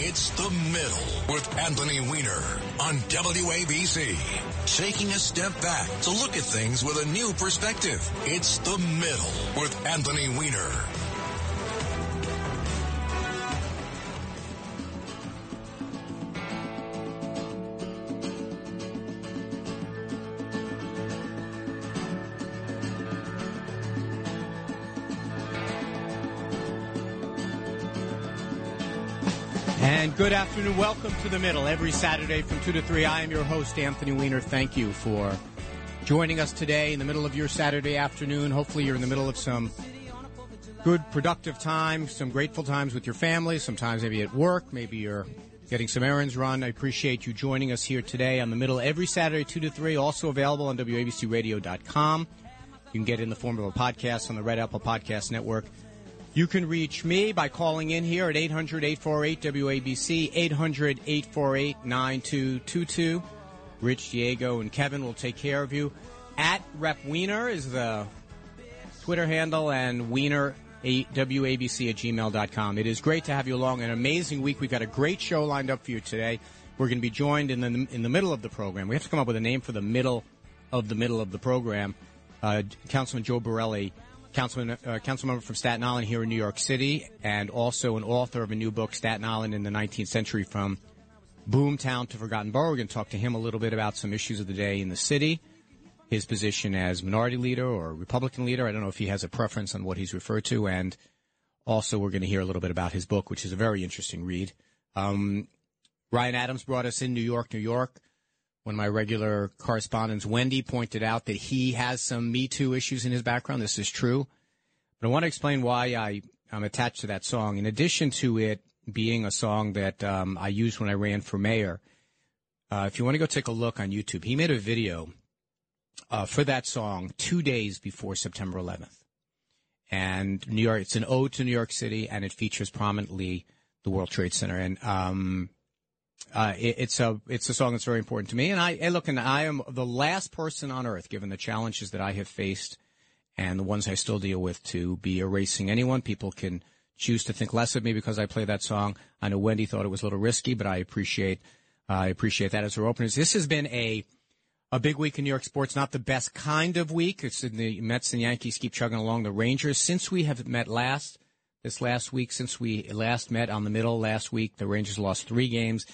It's the middle with Anthony Weiner on WABC. Taking a step back to look at things with a new perspective. It's the middle with Anthony Weiner. Good afternoon. Welcome to the middle. Every Saturday from 2 to 3, I am your host, Anthony Weiner. Thank you for joining us today in the middle of your Saturday afternoon. Hopefully, you're in the middle of some good, productive time, some grateful times with your family, sometimes maybe at work, maybe you're getting some errands run. I appreciate you joining us here today on the middle every Saturday, 2 to 3, also available on WABCRadio.com. You can get in the form of a podcast on the Red Apple Podcast Network. You can reach me by calling in here at 800 848 WABC, 800 848 9222. Rich, Diego, and Kevin will take care of you. At Rep Weiner is the Twitter handle, and Weiner, WABC at gmail.com. It is great to have you along. An amazing week. We've got a great show lined up for you today. We're going to be joined in the, in the middle of the program. We have to come up with a name for the middle of the middle of the program. Uh, Councilman Joe Borelli councilman, uh, council member from Staten Island here in New York City, and also an author of a new book, Staten Island in the 19th Century, from Boomtown to Forgotten Borough. We're going to talk to him a little bit about some issues of the day in the city, his position as minority leader or Republican leader. I don't know if he has a preference on what he's referred to, and also we're going to hear a little bit about his book, which is a very interesting read. Um, Ryan Adams brought us in New York, New York of my regular correspondents, Wendy, pointed out that he has some Me Too issues in his background. This is true. But I want to explain why I, am attached to that song. In addition to it being a song that um, I used when I ran for mayor, uh, if you want to go take a look on YouTube, he made a video uh, for that song two days before September 11th. And New York, it's an ode to New York City, and it features prominently the World Trade Center. And um, uh, it, it's a it's a song that's very important to me. And I and look, and I am the last person on earth, given the challenges that I have faced and the ones I still deal with, to be erasing anyone. People can choose to think less of me because I play that song. I know Wendy thought it was a little risky, but I appreciate uh, I appreciate that as our openers. This has been a a big week in New York sports, not the best kind of week. It's the Mets and Yankees keep chugging along. The Rangers, since we have met last, this last week, since we last met on the middle last week, the Rangers lost three games.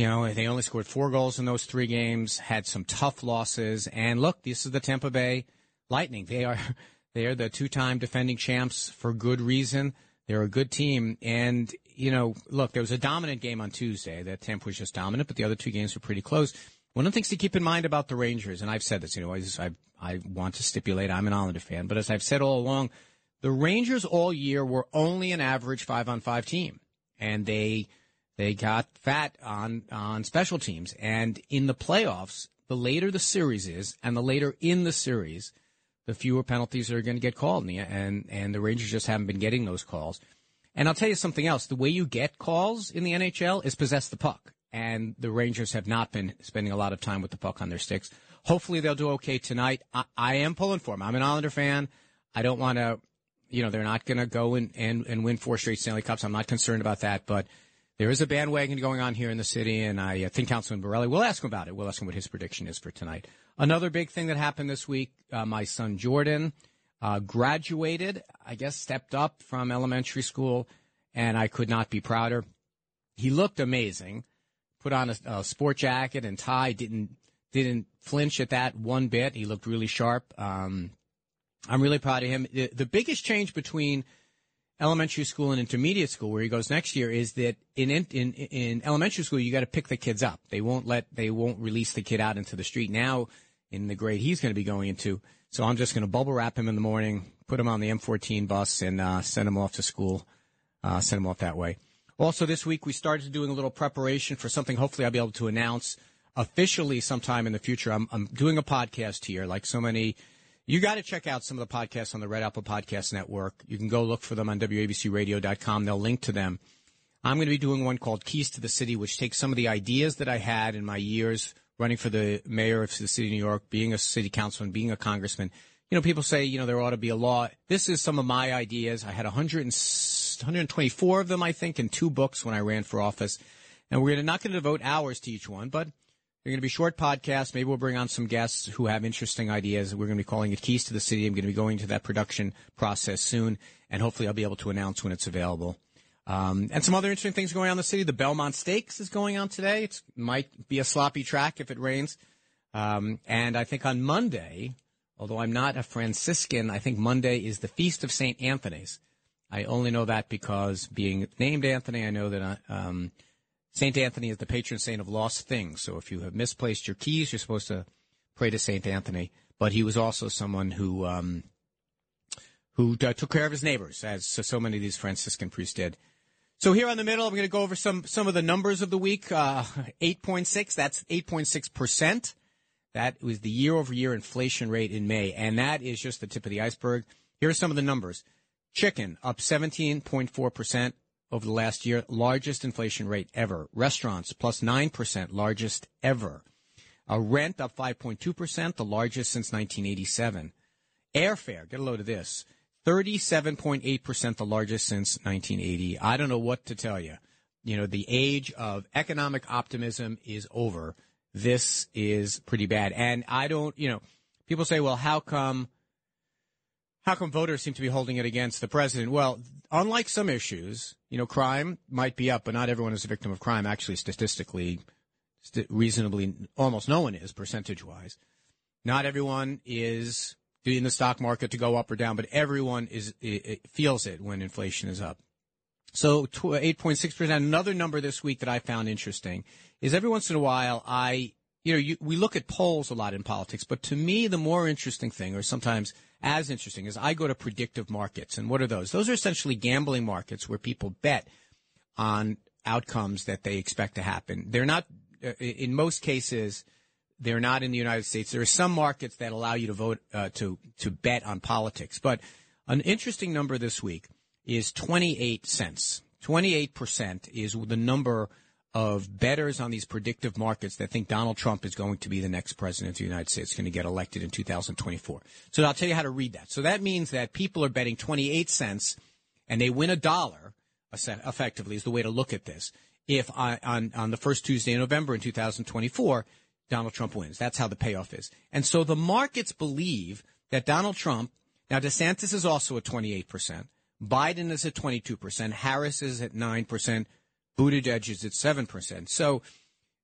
You know, they only scored four goals in those three games, had some tough losses. And look, this is the Tampa Bay Lightning. They are, they are the two-time defending champs for good reason. They're a good team. And, you know, look, there was a dominant game on Tuesday. That Tampa was just dominant, but the other two games were pretty close. One of the things to keep in mind about the Rangers, and I've said this, you know, I, I want to stipulate I'm an Islander fan, but as I've said all along, the Rangers all year were only an average five on five team. And they, they got fat on, on special teams. And in the playoffs, the later the series is and the later in the series, the fewer penalties are going to get called. And, and the Rangers just haven't been getting those calls. And I'll tell you something else. The way you get calls in the NHL is possess the puck. And the Rangers have not been spending a lot of time with the puck on their sticks. Hopefully they'll do okay tonight. I, I am pulling for them. I'm an Islander fan. I don't want to, you know, they're not going to go and, and, and win four straight Stanley Cups. I'm not concerned about that, but there is a bandwagon going on here in the city, and I think Councilman Borelli, we'll ask him about it. We'll ask him what his prediction is for tonight. Another big thing that happened this week, uh, my son Jordan uh, graduated, I guess stepped up from elementary school, and I could not be prouder. He looked amazing, put on a, a sport jacket and tie, didn't didn't flinch at that one bit. He looked really sharp. Um, I'm really proud of him. The, the biggest change between – elementary school and intermediate school where he goes next year is that in in in elementary school you got to pick the kids up. They won't let they won't release the kid out into the street now in the grade he's going to be going into. So I'm just going to bubble wrap him in the morning, put him on the M14 bus, and uh, send him off to school. Uh, send him off that way. Also, this week we started doing a little preparation for something hopefully I'll be able to announce officially sometime in the future. I'm, I'm doing a podcast here, like so many. You got to check out some of the podcasts on the Red Apple Podcast Network. You can go look for them on WABCRadio.com. They'll link to them. I'm going to be doing one called Keys to the City, which takes some of the ideas that I had in my years running for the mayor of the city of New York, being a city councilman, being a congressman. You know, people say, you know, there ought to be a law. This is some of my ideas. I had 100 and, 124 of them, I think, in two books when I ran for office. And we're not going to devote hours to each one, but they're going to be short podcasts. Maybe we'll bring on some guests who have interesting ideas. We're going to be calling it Keys to the City. I'm going to be going to that production process soon, and hopefully I'll be able to announce when it's available. Um, and some other interesting things going on in the city. The Belmont Stakes is going on today. It might be a sloppy track if it rains. Um, and I think on Monday, although I'm not a Franciscan, I think Monday is the Feast of St. Anthony's. I only know that because being named Anthony, I know that I, um, St. Anthony is the patron saint of lost things. So if you have misplaced your keys, you're supposed to pray to St. Anthony. But he was also someone who um, who uh, took care of his neighbors, as so, so many of these Franciscan priests did. So here on the middle, I'm going to go over some some of the numbers of the week. Uh, 8.6, that's 8.6 percent. That was the year over year inflation rate in May, and that is just the tip of the iceberg. Here are some of the numbers: chicken up 17.4 percent over the last year, largest inflation rate ever. Restaurants plus plus 9 percent, largest ever. A rent up 5.2 percent, the largest since 1987. Airfare, get a load of this. 37.8%, the largest since 1980. I don't know what to tell you. You know, the age of economic optimism is over. This is pretty bad. And I don't, you know, people say, well, how come, how come voters seem to be holding it against the president? Well, unlike some issues, you know, crime might be up, but not everyone is a victim of crime. Actually, statistically, reasonably, almost no one is percentage wise. Not everyone is in the stock market to go up or down, but everyone is it, feels it when inflation is up. So 8.6%. Another number this week that I found interesting is every once in a while I, you know, you, we look at polls a lot in politics, but to me the more interesting thing, or sometimes as interesting, is I go to predictive markets. And what are those? Those are essentially gambling markets where people bet on outcomes that they expect to happen. They're not, uh, in most cases, they're not in the United States. There are some markets that allow you to vote uh, to to bet on politics, but an interesting number this week is 28 cents. 28 percent is the number of bettors on these predictive markets that think Donald Trump is going to be the next president of the United States, going to get elected in 2024. So I'll tell you how to read that. So that means that people are betting 28 cents and they win a dollar effectively is the way to look at this. If on, on the first Tuesday in November in 2024, Donald Trump wins. That's how the payoff is. And so the markets believe that Donald Trump, now DeSantis is also at 28%, Biden is at 22%, Harris is at 9%, Buttigieg is at 7%. So,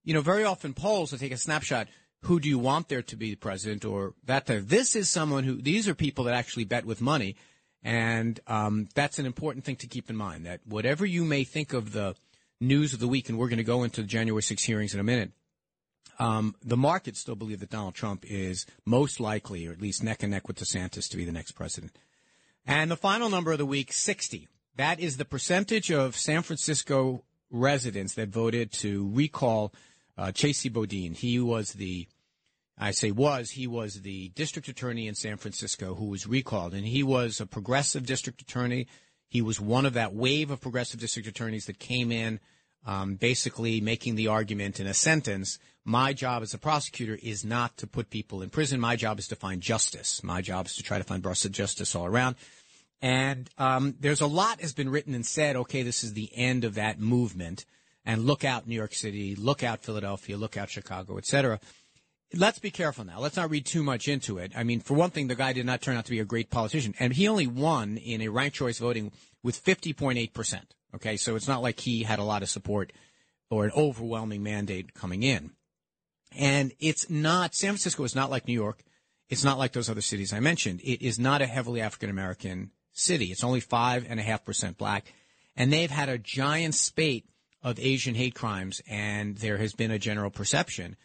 you know, very often polls will take a snapshot. Who do you want there to be the president or that? This is someone who, these are people that actually bet with money. And um, that's an important thing to keep in mind that whatever you may think of the news of the week, and we're going to go into the January 6 hearings in a minute, um, the markets still believe that Donald Trump is most likely, or at least neck and neck with DeSantis, to be the next president. And the final number of the week, 60. That is the percentage of San Francisco residents that voted to recall uh, Chesa Boudin. He was the, I say was, he was the district attorney in San Francisco who was recalled. And he was a progressive district attorney. He was one of that wave of progressive district attorneys that came in um, basically making the argument in a sentence my job as a prosecutor is not to put people in prison. My job is to find justice. My job is to try to find justice all around. And um, there's a lot has been written and said, okay, this is the end of that movement. And look out New York City, look out Philadelphia, look out Chicago, etc. Let's be careful now. Let's not read too much into it. I mean, for one thing, the guy did not turn out to be a great politician. And he only won in a ranked choice voting with 50.8%. Okay, so it's not like he had a lot of support or an overwhelming mandate coming in. And it's not, San Francisco is not like New York. It's not like those other cities I mentioned. It is not a heavily African American city. It's only five and a half percent black. And they've had a giant spate of Asian hate crimes. And there has been a general perception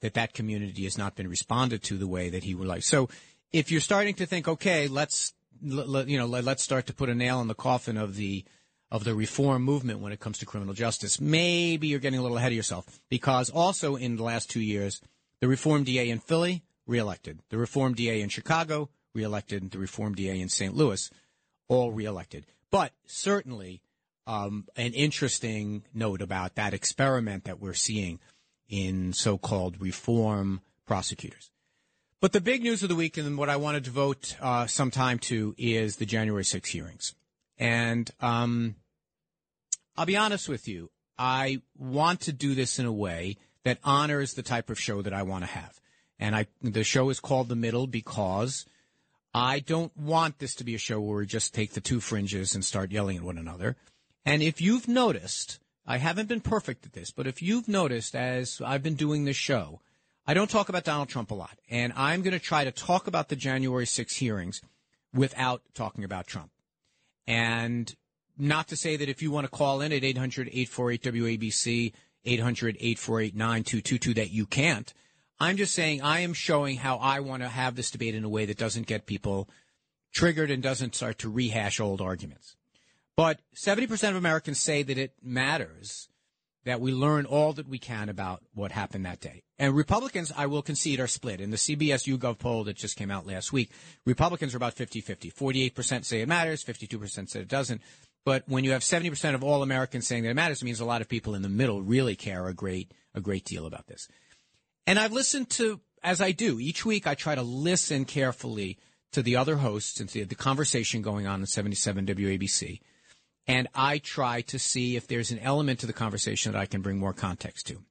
that that community has not been responded to the way that he would like. So if you're starting to think, okay, let's, you know, let's start to put a nail in the coffin of the of the reform movement when it comes to criminal justice. Maybe you're getting a little ahead of yourself because also in the last two years, the reform DA in Philly reelected, the reform DA in Chicago reelected, the reform DA in St. Louis all reelected. But certainly um, an interesting note about that experiment that we're seeing in so-called reform prosecutors. But the big news of the week and what I want to devote uh, some time to is the January 6 hearings. And um, I'll be honest with you, I want to do this in a way that honors the type of show that I want to have. And I, the show is called The Middle because I don't want this to be a show where we just take the two fringes and start yelling at one another. And if you've noticed, I haven't been perfect at this, but if you've noticed as I've been doing this show, I don't talk about Donald Trump a lot. And I'm going to try to talk about the January 6 hearings without talking about Trump. And not to say that if you want to call in at 800 848 WABC, 800 848 9222, that you can't. I'm just saying I am showing how I want to have this debate in a way that doesn't get people triggered and doesn't start to rehash old arguments. But 70% of Americans say that it matters that we learn all that we can about what happened that day. And Republicans, I will concede, are split. In the CBS YouGov poll that just came out last week, Republicans are about 50-50. 48% say it matters, 52% say it doesn't. But when you have 70% of all Americans saying that it matters, it means a lot of people in the middle really care a great, a great deal about this. And I've listened to, as I do, each week I try to listen carefully to the other hosts and to the conversation going on in 77 WABC and I try to see if there's an element to the conversation that I can bring more context to.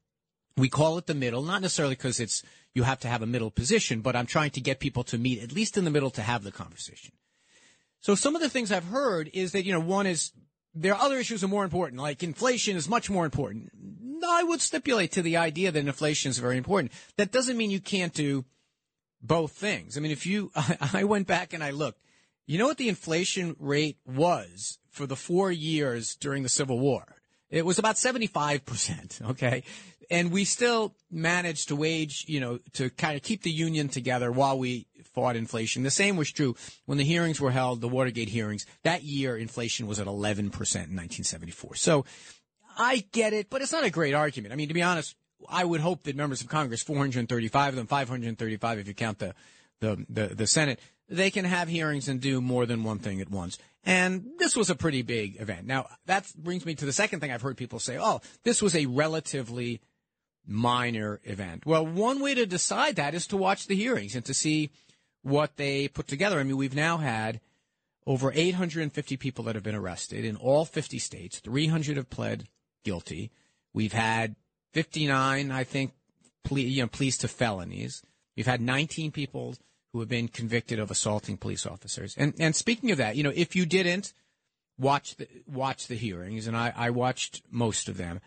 We call it the middle, not necessarily because it's you have to have a middle position, but I'm trying to get people to meet at least in the middle to have the conversation. So some of the things I've heard is that you know one is there are other issues that are more important, like inflation is much more important. I would stipulate to the idea that inflation is very important. That doesn't mean you can't do both things. I mean, if you, I went back and I looked, you know what the inflation rate was for the four years during the Civil War. It was about 75%. Okay. And we still managed to wage, you know, to kind of keep the union together while we inflation. The same was true when the hearings were held, the Watergate hearings. That year, inflation was at 11% in 1974. So I get it, but it's not a great argument. I mean, to be honest, I would hope that members of Congress, 435 of them, 535 if you count the, the, the, the Senate, they can have hearings and do more than one thing at once. And this was a pretty big event. Now, that brings me to the second thing I've heard people say, oh, this was a relatively minor event. Well, one way to decide that is to watch the hearings and to see what they put together. I mean, we've now had over 850 people that have been arrested in all 50 states. 300 have pled guilty. We've had 59, I think, plea, you know, pleas to felonies. We've had 19 people who have been convicted of assaulting police officers. And and speaking of that, you know, if you didn't watch the watch the hearings, and I, I watched most of them,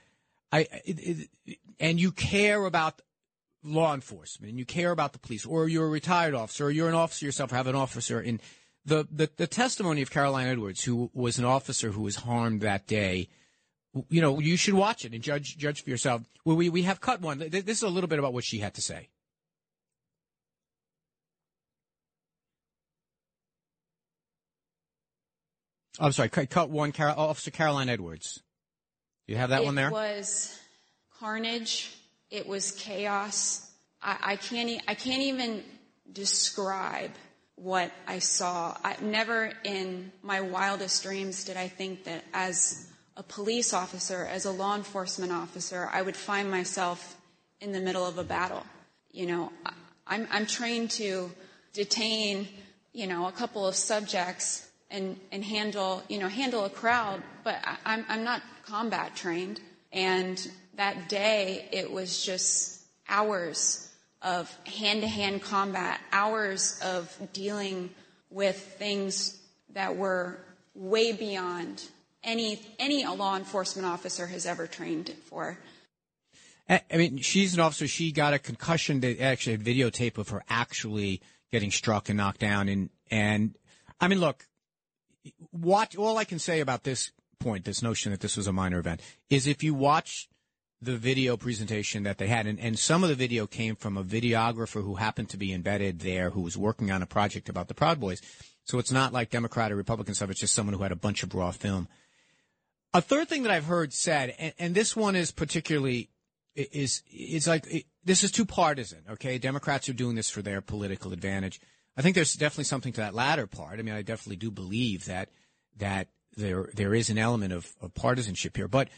I it, it, and you care about law enforcement and you care about the police, or you're a retired officer, or you're an officer yourself, or have an officer in the, the the testimony of Caroline Edwards, who was an officer who was harmed that day. You know, you should watch it and judge judge for yourself. Well, we we have cut one. This is a little bit about what she had to say. I'm sorry, cut one, Car- Officer Caroline Edwards. You have that it one there? It was carnage. It was chaos. I, I can't. I can't even describe what I saw. I, never in my wildest dreams did I think that as a police officer, as a law enforcement officer, I would find myself in the middle of a battle. You know, I'm, I'm trained to detain, you know, a couple of subjects and, and handle, you know, handle a crowd, but I, I'm, I'm not combat trained. And that day, it was just hours of hand to hand combat, hours of dealing with things that were way beyond any, any law enforcement officer has ever trained for. I mean, she's an officer. She got a concussion. They actually had videotape of her actually getting struck and knocked down. And, and I mean, look, watch. All I can say about this point, this notion that this was a minor event, is if you watch the video presentation that they had, and, and some of the video came from a videographer who happened to be embedded there, who was working on a project about the Proud Boys. So it's not like Democrat or Republican stuff. It's just someone who had a bunch of raw film. A third thing that I've heard said, and, and this one is particularly is is like it, this is too partisan. Okay, Democrats are doing this for their political advantage. I think there's definitely something to that latter part. I mean, I definitely do believe that that there there is an element of, of partisanship here, but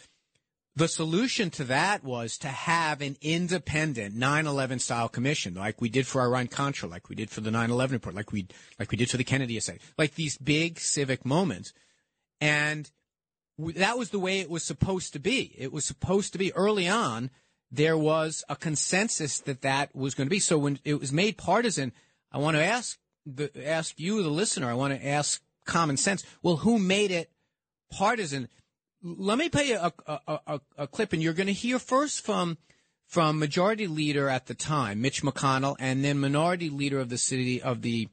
the solution to that was to have an independent 9/11 style commission, like we did for Iran Contra, like we did for the 9/11 report, like we like we did for the Kennedy essay, like these big civic moments, and that was the way it was supposed to be. It was supposed to be early on. There was a consensus that that was going to be. So when it was made partisan, I want to ask the ask you, the listener. I want to ask common sense. Well, who made it partisan? Let me play a, a, a, a clip, and you're going to hear first from from Majority Leader at the time, Mitch McConnell, and then Minority Leader of the city of the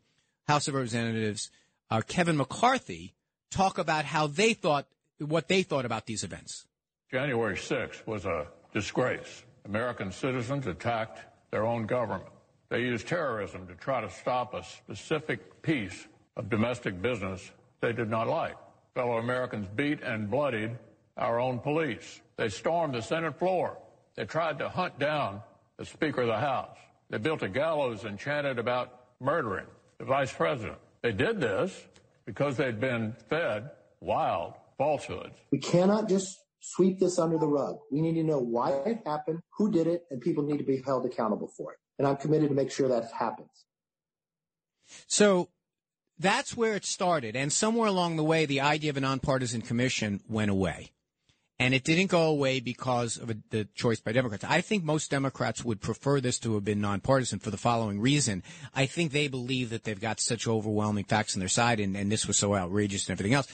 House of Representatives, uh, Kevin McCarthy, talk about how they thought what they thought about these events. January 6th was a disgrace. American citizens attacked their own government. They used terrorism to try to stop a specific piece of domestic business they did not like fellow Americans beat and bloodied our own police. They stormed the Senate floor. They tried to hunt down the Speaker of the House. They built a gallows and chanted about murdering the Vice President. They did this because they'd been fed wild falsehoods. We cannot just sweep this under the rug. We need to know why it happened, who did it, and people need to be held accountable for it. And I'm committed to make sure that happens. So that's where it started. And somewhere along the way, the idea of a nonpartisan commission went away. And it didn't go away because of a, the choice by Democrats. I think most Democrats would prefer this to have been nonpartisan for the following reason. I think they believe that they've got such overwhelming facts on their side and, and this was so outrageous and everything else.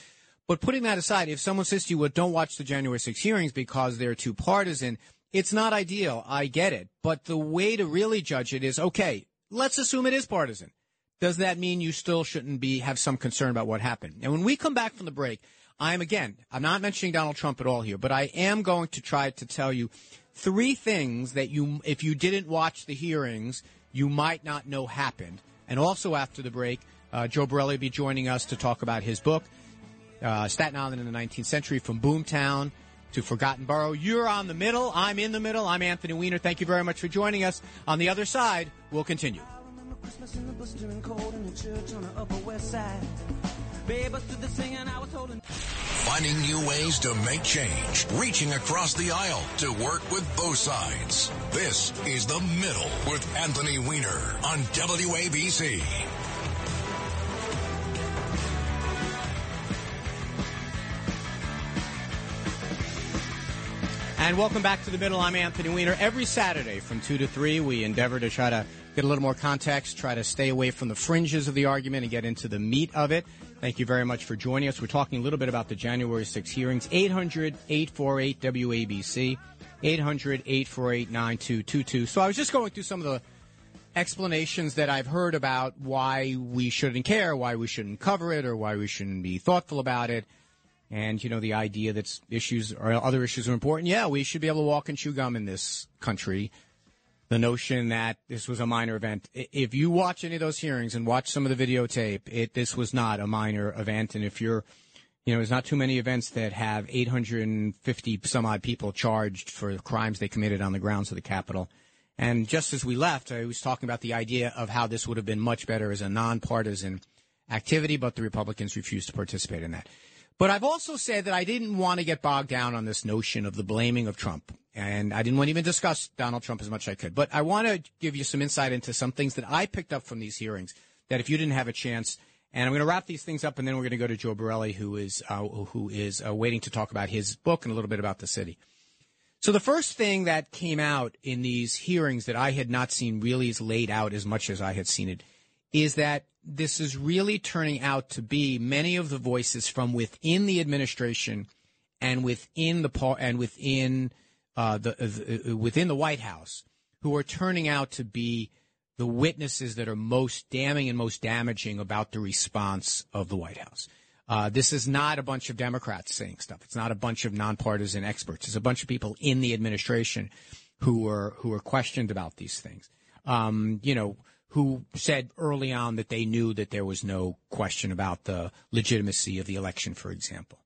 But putting that aside, if someone says to you, well, don't watch the January 6 hearings because they're too partisan, it's not ideal. I get it. But the way to really judge it is, okay, let's assume it is partisan does that mean you still shouldn't be have some concern about what happened? And when we come back from the break, I'm again, I'm not mentioning Donald Trump at all here, but I am going to try to tell you three things that you, if you didn't watch the hearings, you might not know happened. And also after the break, uh, Joe Borelli will be joining us to talk about his book, uh, Staten Island in the 19th Century, from Boomtown to Forgotten Borough. You're on the middle. I'm in the middle. I'm Anthony Weiner. Thank you very much for joining us. On the other side, we'll continue. Christmas in the blistering cold in church on the upper west side. Babe, the singing I was holding. Finding new ways to make change, reaching across the aisle to work with both sides. This is The Middle with Anthony Weiner on WABC. And welcome back to the middle. I'm Anthony Weiner. Every Saturday from 2 to 3, we endeavor to try to get a little more context, try to stay away from the fringes of the argument and get into the meat of it. Thank you very much for joining us. We're talking a little bit about the January 6 hearings. 800 848 WABC, 800 848 9222. So I was just going through some of the explanations that I've heard about why we shouldn't care, why we shouldn't cover it, or why we shouldn't be thoughtful about it. And, you know, the idea that issues or other issues are important. Yeah, we should be able to walk and chew gum in this country the notion that this was a minor event. If you watch any of those hearings and watch some of the videotape, it this was not a minor event. And if you're, you know, there's not too many events that have 850 some odd people charged for crimes they committed on the grounds of the Capitol. And just as we left, I was talking about the idea of how this would have been much better as a nonpartisan activity, but the Republicans refused to participate in that. But I've also said that I didn't want to get bogged down on this notion of the blaming of Trump. And I didn't want to even discuss Donald Trump as much as I could. But I want to give you some insight into some things that I picked up from these hearings that if you didn't have a chance, and I'm going to wrap these things up, and then we're going to go to Joe Borelli, who is uh, who is uh, waiting to talk about his book and a little bit about the city. So the first thing that came out in these hearings that I had not seen really is laid out as much as I had seen it is that this is really turning out to be many of the voices from within the administration and within the par- and within uh, the uh, within the White House who are turning out to be the witnesses that are most damning and most damaging about the response of the White House. Uh, this is not a bunch of Democrats saying stuff. It's not a bunch of nonpartisan experts. It's a bunch of people in the administration who are who are questioned about these things. Um, you know, who said early on that they knew that there was no question about the legitimacy of the election, for example.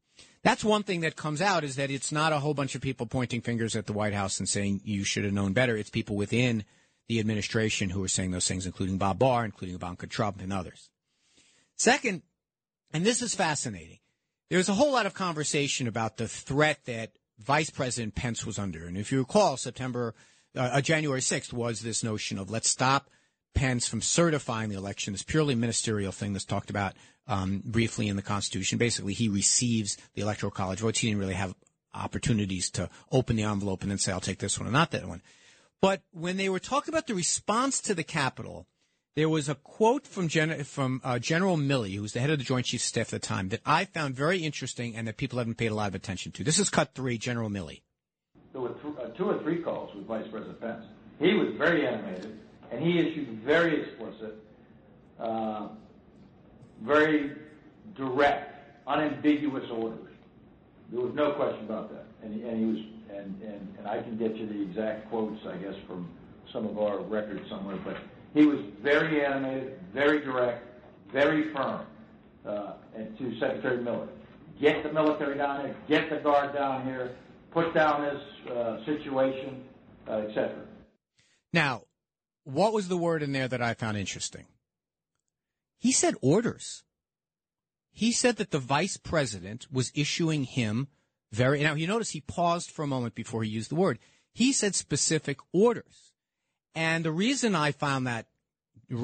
That's one thing that comes out is that it's not a whole bunch of people pointing fingers at the White House and saying you should have known better. It's people within the administration who are saying those things, including Bob Barr, including Ivanka Trump, and others. Second, and this is fascinating, there's a whole lot of conversation about the threat that Vice President Pence was under. And if you recall, September, uh, uh January 6th was this notion of let's stop Pence from certifying the election, this purely ministerial thing that's talked about um, briefly in the Constitution. Basically, he receives the Electoral College votes. He didn't really have opportunities to open the envelope and then say, I'll take this one or not that one. But when they were talking about the response to the Capitol, there was a quote from, Gen- from uh, General Milley, who was the head of the Joint Chiefs of Staff at the time, that I found very interesting and that people haven't paid a lot of attention to. This is cut three, General Milley. There were th- uh, two or three calls with Vice President Pence. He was very animated, and he issued very explicit, uh, very direct, unambiguous orders. There was no question about that. And he, and he was, and, and, and I can get you the exact quotes, I guess, from some of our records somewhere, but he was very animated, very direct, very firm uh, and to Secretary Miller. Get the military down here, get the guard down here, put down this uh, situation, uh, etc. Now, what was the word in there that I found interesting? He said orders. He said that the vice president was issuing him very. Now, you notice he paused for a moment before he used the word. He said specific orders. And the reason I found that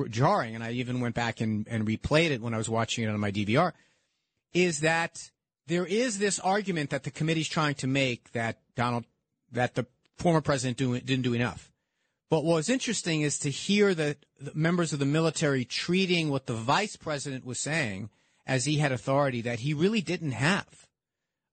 jarring, and I even went back and, and replayed it when I was watching it on my DVR, is that there is this argument that the committee's trying to make that Donald, that the former president do, didn't do enough. But what's interesting is to hear the, the members of the military treating what the vice president was saying as he had authority that he really didn't have.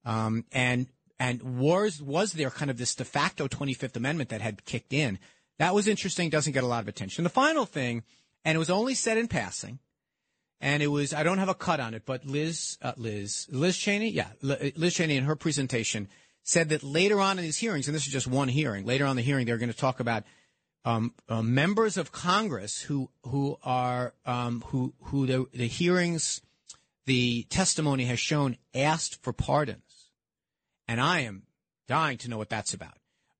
Um, and and was was there kind of this de facto 25th Amendment that had kicked in? That was interesting. Doesn't get a lot of attention. The final thing, and it was only said in passing, and it was I don't have a cut on it, but Liz uh, Liz Liz Cheney, yeah, Liz Cheney in her presentation said that later on in these hearings, and this is just one hearing, later on the hearing they're going to talk about um, uh, members of Congress who who are um, who who the, the hearings, the testimony has shown asked for pardons, and I am dying to know what that's about.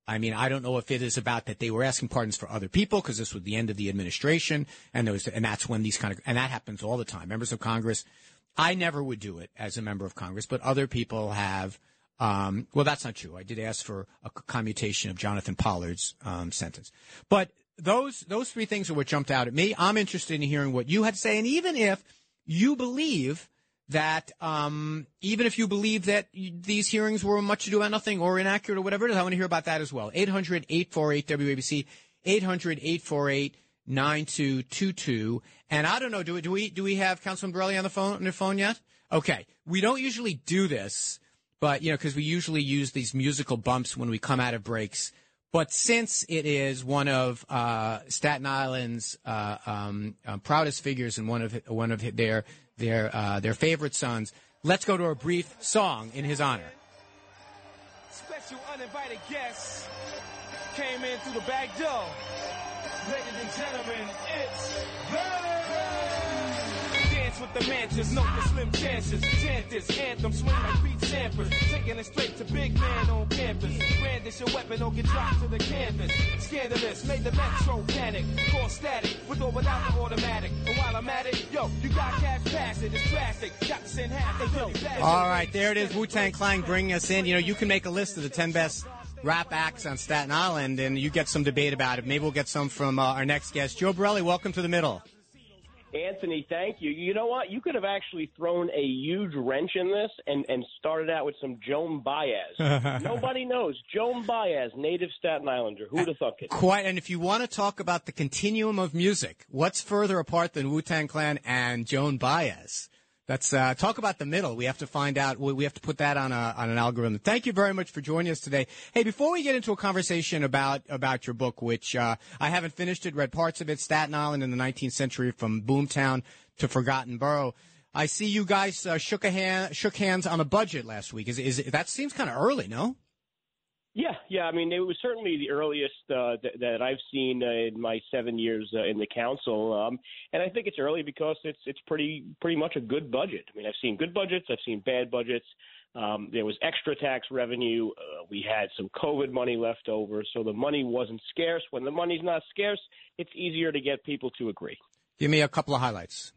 I mean, I don't know if it is about that they were asking pardons for other people because this was the end of the administration, and there was, and that's when these kind of, and that happens all the time. Members of Congress, I never would do it as a member of Congress, but other people have. Um, well, that's not true. I did ask for a commutation of Jonathan Pollard's um, sentence, but those those three things are what jumped out at me. I'm interested in hearing what you had to say, and even if you believe that um, even if you believe that these hearings were much ado about nothing or inaccurate or whatever it is, I want to hear about that as well. 800 848 WABC, 800 848 9222. And I don't know, do we, do we, do we have Councilman Borelli on the phone, on the phone yet? Okay. We don't usually do this, but, you know, because we usually use these musical bumps when we come out of breaks. But since it is one of uh, Staten Island's uh, um, uh, proudest figures and one of one of their their uh, their favorite sons. Let's go to a brief song in his honor. Special uninvited guests came in through the back door. Ladies and gentlemen, it's Dance with the mantis, note the slim chances. Chant this anthem, swing like beat samples. Taking it straight to big man on campus. Brandish your weapon or get dropped to the canvas. Scandalous, made the metro panic. Call static, with or without the automatic. And while I'm at it, yo, you got cash pass it, it's plastic. Got to send half the really All right, there it is. Wu Tang Clan bringing us in. You know, you can make a list of the 10 best rap acts on Staten Island, and you get some debate about it. Maybe we'll get some from uh, our next guest. Joe Borelli, welcome to the middle. Anthony, thank you. You know what? You could have actually thrown a huge wrench in this and, and started out with some Joan Baez. Nobody knows. Joan Baez, native Staten Islander. Who'd have thought it? Quite. And if you want to talk about the continuum of music, what's further apart than Wu Tang Clan and Joan Baez? Let's uh, talk about the middle. We have to find out. We have to put that on a on an algorithm. Thank you very much for joining us today. Hey, before we get into a conversation about about your book, which uh, I haven't finished it, read parts of it, Staten Island in the 19th century from Boomtown to Forgotten Borough. I see you guys uh, shook a hand, shook hands on a budget last week. Is is that seems kind of early? No. Yeah, yeah. I mean, it was certainly the earliest uh, th- that I've seen uh, in my seven years uh, in the council, um, and I think it's early because it's it's pretty pretty much a good budget. I mean, I've seen good budgets, I've seen bad budgets. Um, there was extra tax revenue. Uh, we had some COVID money left over, so the money wasn't scarce. When the money's not scarce, it's easier to get people to agree. Give me a couple of highlights.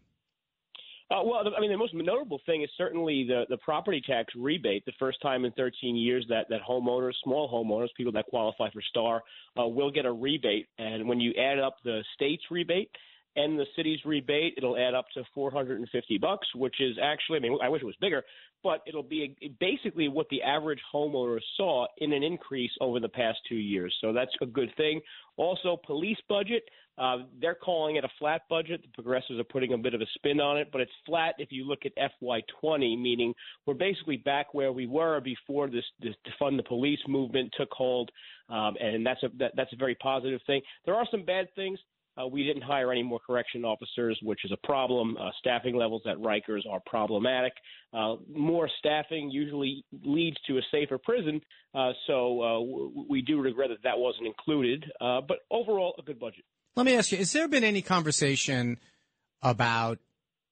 Uh, well, I mean, the most notable thing is certainly the, the property tax rebate. The first time in 13 years that, that homeowners, small homeowners, people that qualify for STAR, uh, will get a rebate. And when you add up the state's rebate and the city's rebate, it'll add up to 450 bucks, which is actually, I mean, I wish it was bigger, but it'll be basically what the average homeowner saw in an increase over the past two years. So that's a good thing. Also, police budget. Uh, they're calling it a flat budget. The progressives are putting a bit of a spin on it, but it's flat if you look at FY20, meaning we're basically back where we were before this, this fund the police movement took hold, um, and that's a that, that's a very positive thing. There are some bad things. Uh, we didn't hire any more correction officers, which is a problem. Uh, staffing levels at Rikers are problematic. Uh, more staffing usually leads to a safer prison, uh, so uh, w- we do regret that that wasn't included. Uh, but overall, a good budget. Let me ask you: Has there been any conversation about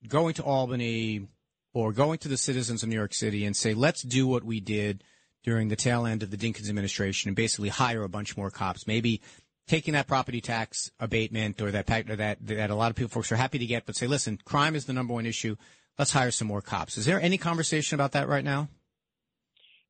going to Albany or going to the citizens of New York City and say, "Let's do what we did"? During the tail end of the Dinkins administration, and basically hire a bunch more cops. Maybe taking that property tax abatement or that or that that a lot of people folks are happy to get, but say, listen, crime is the number one issue. Let's hire some more cops. Is there any conversation about that right now?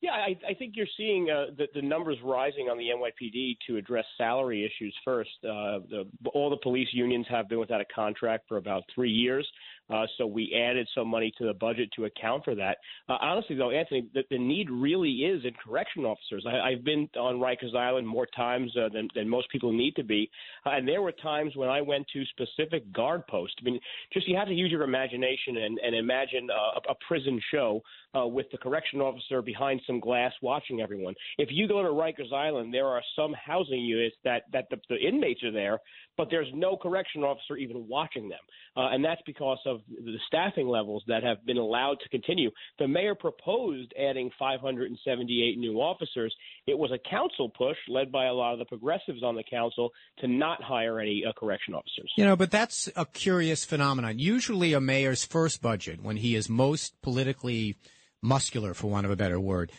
Yeah, I, I think you're seeing uh, the, the numbers rising on the NYPD to address salary issues first. Uh, the, all the police unions have been without a contract for about three years. Uh, so we added some money to the budget to account for that. Uh, honestly, though, Anthony, the, the need really is in correction officers. I, I've been on Rikers Island more times uh, than, than most people need to be, uh, and there were times when I went to specific guard posts. I mean, just you have to use your imagination and, and imagine uh, a, a prison show uh, with the correction officer behind some glass watching everyone. If you go to Rikers Island, there are some housing units that that the, the inmates are there, but there's no correction officer even watching them, uh, and that's because of the staffing levels that have been allowed to continue. The mayor proposed adding 578 new officers. It was a council push led by a lot of the progressives on the council to not hire any uh, correction officers. You know, but that's a curious phenomenon. Usually, a mayor's first budget, when he is most politically muscular, for want of a better word,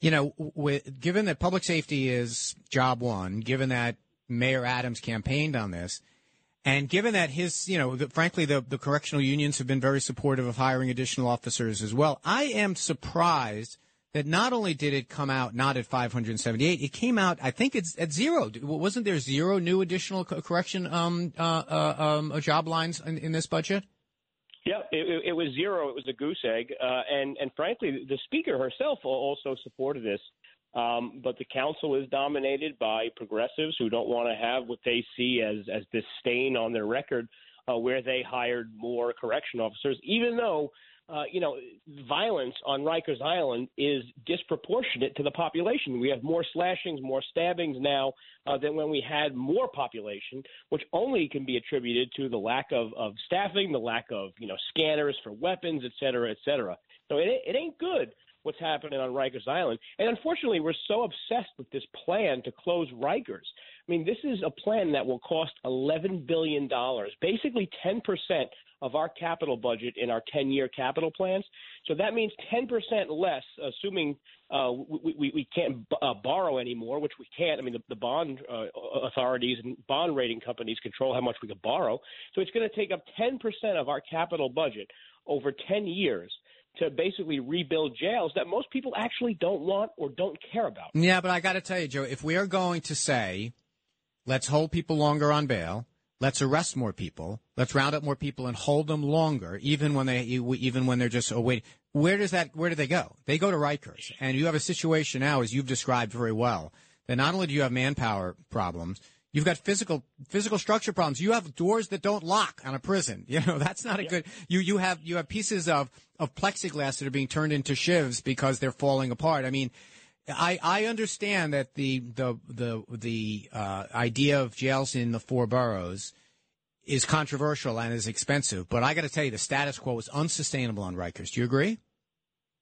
you know, with, given that public safety is job one, given that Mayor Adams campaigned on this. And given that his, you know, the, frankly, the, the correctional unions have been very supportive of hiring additional officers as well, I am surprised that not only did it come out not at 578, it came out, I think it's at zero. Wasn't there zero new additional correction um, uh, uh, um, uh, job lines in, in, this budget? Yeah, it, it, was zero. It was a goose egg, uh, and and frankly, the speaker herself also supported this. Um, but the council is dominated by progressives who don't want to have what they see as as this stain on their record, uh, where they hired more correction officers, even though. Uh, you know, violence on Rikers Island is disproportionate to the population. We have more slashings, more stabbings now uh, than when we had more population, which only can be attributed to the lack of, of staffing, the lack of you know scanners for weapons, et cetera, et cetera. So it, it ain't good what's happening on Rikers Island. And unfortunately, we're so obsessed with this plan to close Rikers. I mean, this is a plan that will cost $11 billion, basically 10% of our capital budget in our 10 year capital plans. So that means 10% less, assuming uh, we, we, we, can't uh, borrow anymore, which we can't. I mean, the, the bond uh, authorities and bond rating companies control how much we can borrow. So it's going to take up 10% of our capital budget over 10 years to basically rebuild jails that most people actually don't want or don't care about. Yeah, but I got to tell you, Joe, if we are going to say, let's hold people longer on bail, let's arrest more people, let's round up more people and hold them longer, even when they even when they're just oh, awaiting. Where does that? Where do they go? They go to Rikers, and you have a situation now, as you've described very well, that not only do you have manpower problems You've got physical physical structure problems. You have doors that don't lock on a prison. You know that's not a good. You you have you have pieces of of plexiglass that are being turned into shivs because they're falling apart. I mean, I I understand that the the the the uh, idea of jails in the four boroughs is controversial and is expensive, but I got to tell you, the status quo is unsustainable on Rikers. Do you agree?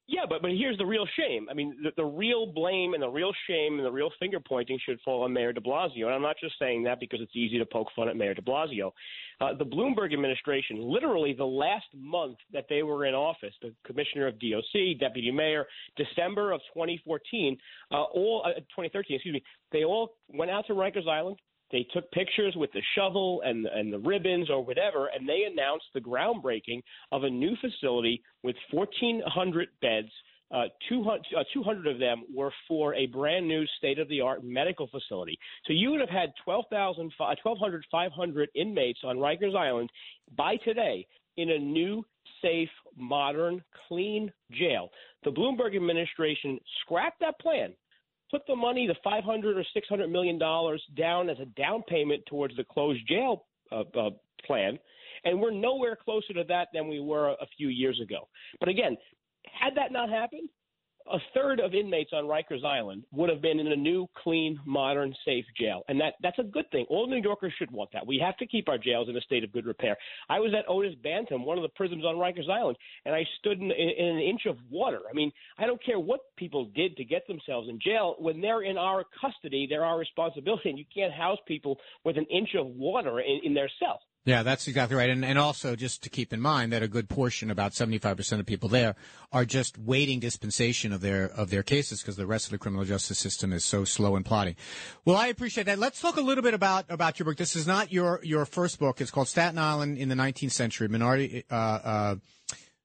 Yeah, but but here's the real shame. I mean, the, the real blame and the real shame and the real finger pointing should fall on Mayor De Blasio. And I'm not just saying that because it's easy to poke fun at Mayor De Blasio. Uh, the Bloomberg administration, literally the last month that they were in office, the commissioner of DOC, deputy mayor, December of 2014, uh, all uh, 2013, excuse me, they all went out to Rikers Island. They took pictures with the shovel and and the ribbons or whatever, and they announced the groundbreaking of a new facility with 1,400 beds. Uh, 200, uh, 200 of them were for a brand new state of the art medical facility. So you would have had 12,000, 1,200, 500 inmates on Rikers Island by today in a new, safe, modern, clean jail. The Bloomberg administration scrapped that plan put the money, the 500 or 600 million dollars, down as a down payment towards the closed jail uh, uh, plan, and we're nowhere closer to that than we were a few years ago. But again, had that not happened, a third of inmates on Rikers Island would have been in a new, clean, modern, safe jail, and that that's a good thing. All New Yorkers should want that. We have to keep our jails in a state of good repair. I was at Otis Bantum, one of the prisons on Rikers Island, and I stood in, in, in an inch of water. I mean, I don't care what people did to get themselves in jail. When they're in our custody, they're our responsibility, and you can't house people with an inch of water in, in their cell. Yeah, that's exactly right. And, and also just to keep in mind that a good portion, about 75% of people there are just waiting dispensation of their, of their cases because the rest of the criminal justice system is so slow and plodding. Well, I appreciate that. Let's talk a little bit about, about your book. This is not your, your first book. It's called Staten Island in the 19th Century, Minority, uh, uh,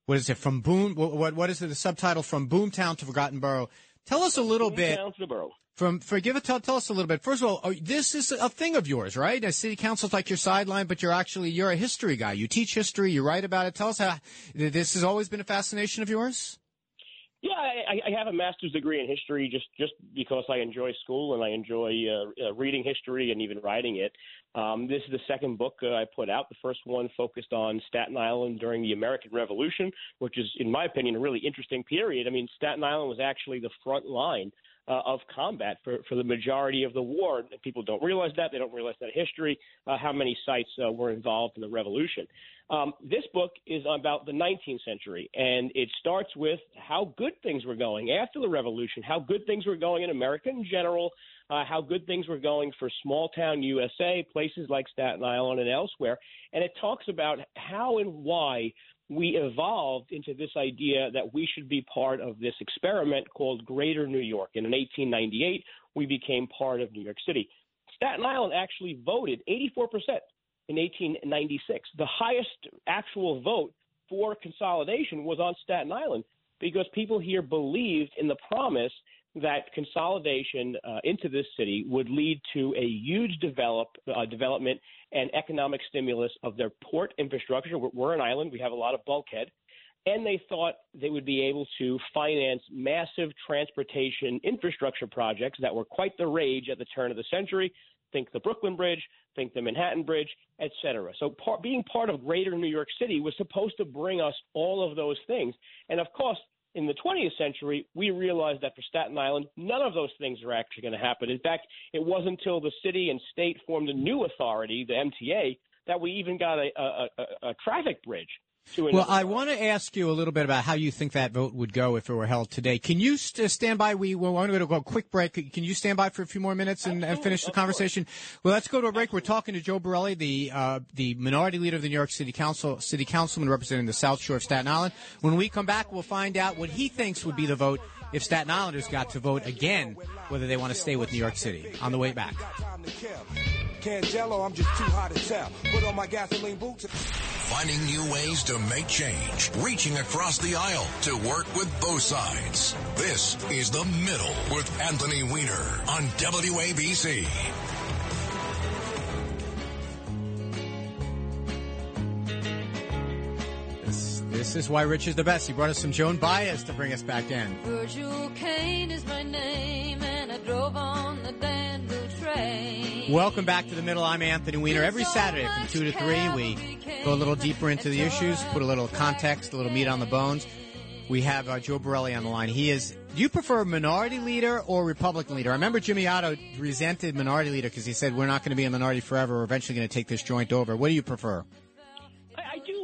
what is it? From Boom, what, what is it? The subtitle from Boomtown to Forgotten Borough. Tell us a little Boomtown bit. to the borough. From forgive it, tell, tell us a little bit. First of all, oh, this is a thing of yours, right? A city council's like your sideline, but you're actually you're a history guy. You teach history, you write about it. Tell us how this has always been a fascination of yours. Yeah, I, I have a master's degree in history just just because I enjoy school and I enjoy uh, uh, reading history and even writing it. Um, this is the second book uh, I put out. The first one focused on Staten Island during the American Revolution, which is, in my opinion, a really interesting period. I mean, Staten Island was actually the front line uh, of combat for, for the majority of the war. People don't realize that. They don't realize that history, uh, how many sites uh, were involved in the revolution. Um, this book is about the 19th century, and it starts with how good things were going after the revolution, how good things were going in America in general, uh, how good things were going for small town USA, places like Staten Island and elsewhere. And it talks about how and why we evolved into this idea that we should be part of this experiment called Greater New York. And in 1898, we became part of New York City. Staten Island actually voted 84% in 1896. The highest actual vote for consolidation was on Staten Island because people here believed in the promise that consolidation uh, into this city would lead to a huge develop, uh, development and economic stimulus of their port infrastructure. We're, we're an island, we have a lot of bulkhead. And they thought they would be able to finance massive transportation infrastructure projects that were quite the rage at the turn of the century. Think the Brooklyn Bridge, think the Manhattan Bridge, et cetera. So par- being part of greater New York City was supposed to bring us all of those things. And of course, in the 20th century, we realized that for Staten Island, none of those things are actually going to happen. In fact, it wasn't until the city and state formed a new authority, the MTA, that we even got a, a, a, a traffic bridge well, I want to ask you a little bit about how you think that vote would go if it were held today. Can you st- stand by? We we want to go a quick break. Can you stand by for a few more minutes and, and finish the conversation? Well, let's go to a break. We're talking to Joe Borelli, the uh, the minority leader of the New York City Council, city councilman representing the South Shore of Staten Island. When we come back, we'll find out what he thinks would be the vote if Staten Islanders got to vote again whether they want to stay with New York City. On the way back. I'm just too hot to tell. Put on my gasoline boots. Finding new ways to make change, reaching across the aisle to work with both sides. This is The Middle with Anthony Weiner on WABC. This, is why Rich is the best. He brought us some Joan Baez to bring us back in. Virgil Caine is my name, and I drove on the Danville train. Welcome back to the middle. I'm Anthony Weiner. Every Saturday from 2 to 3, we go a little deeper into the issues, put a little context, a little meat on the bones. We have uh, Joe Borelli on the line. He is, do you prefer minority leader or Republican leader? I remember Jimmy Oddo resented minority leader because he said, we're not going to be a minority forever. We're eventually going to take this joint over. What do you prefer?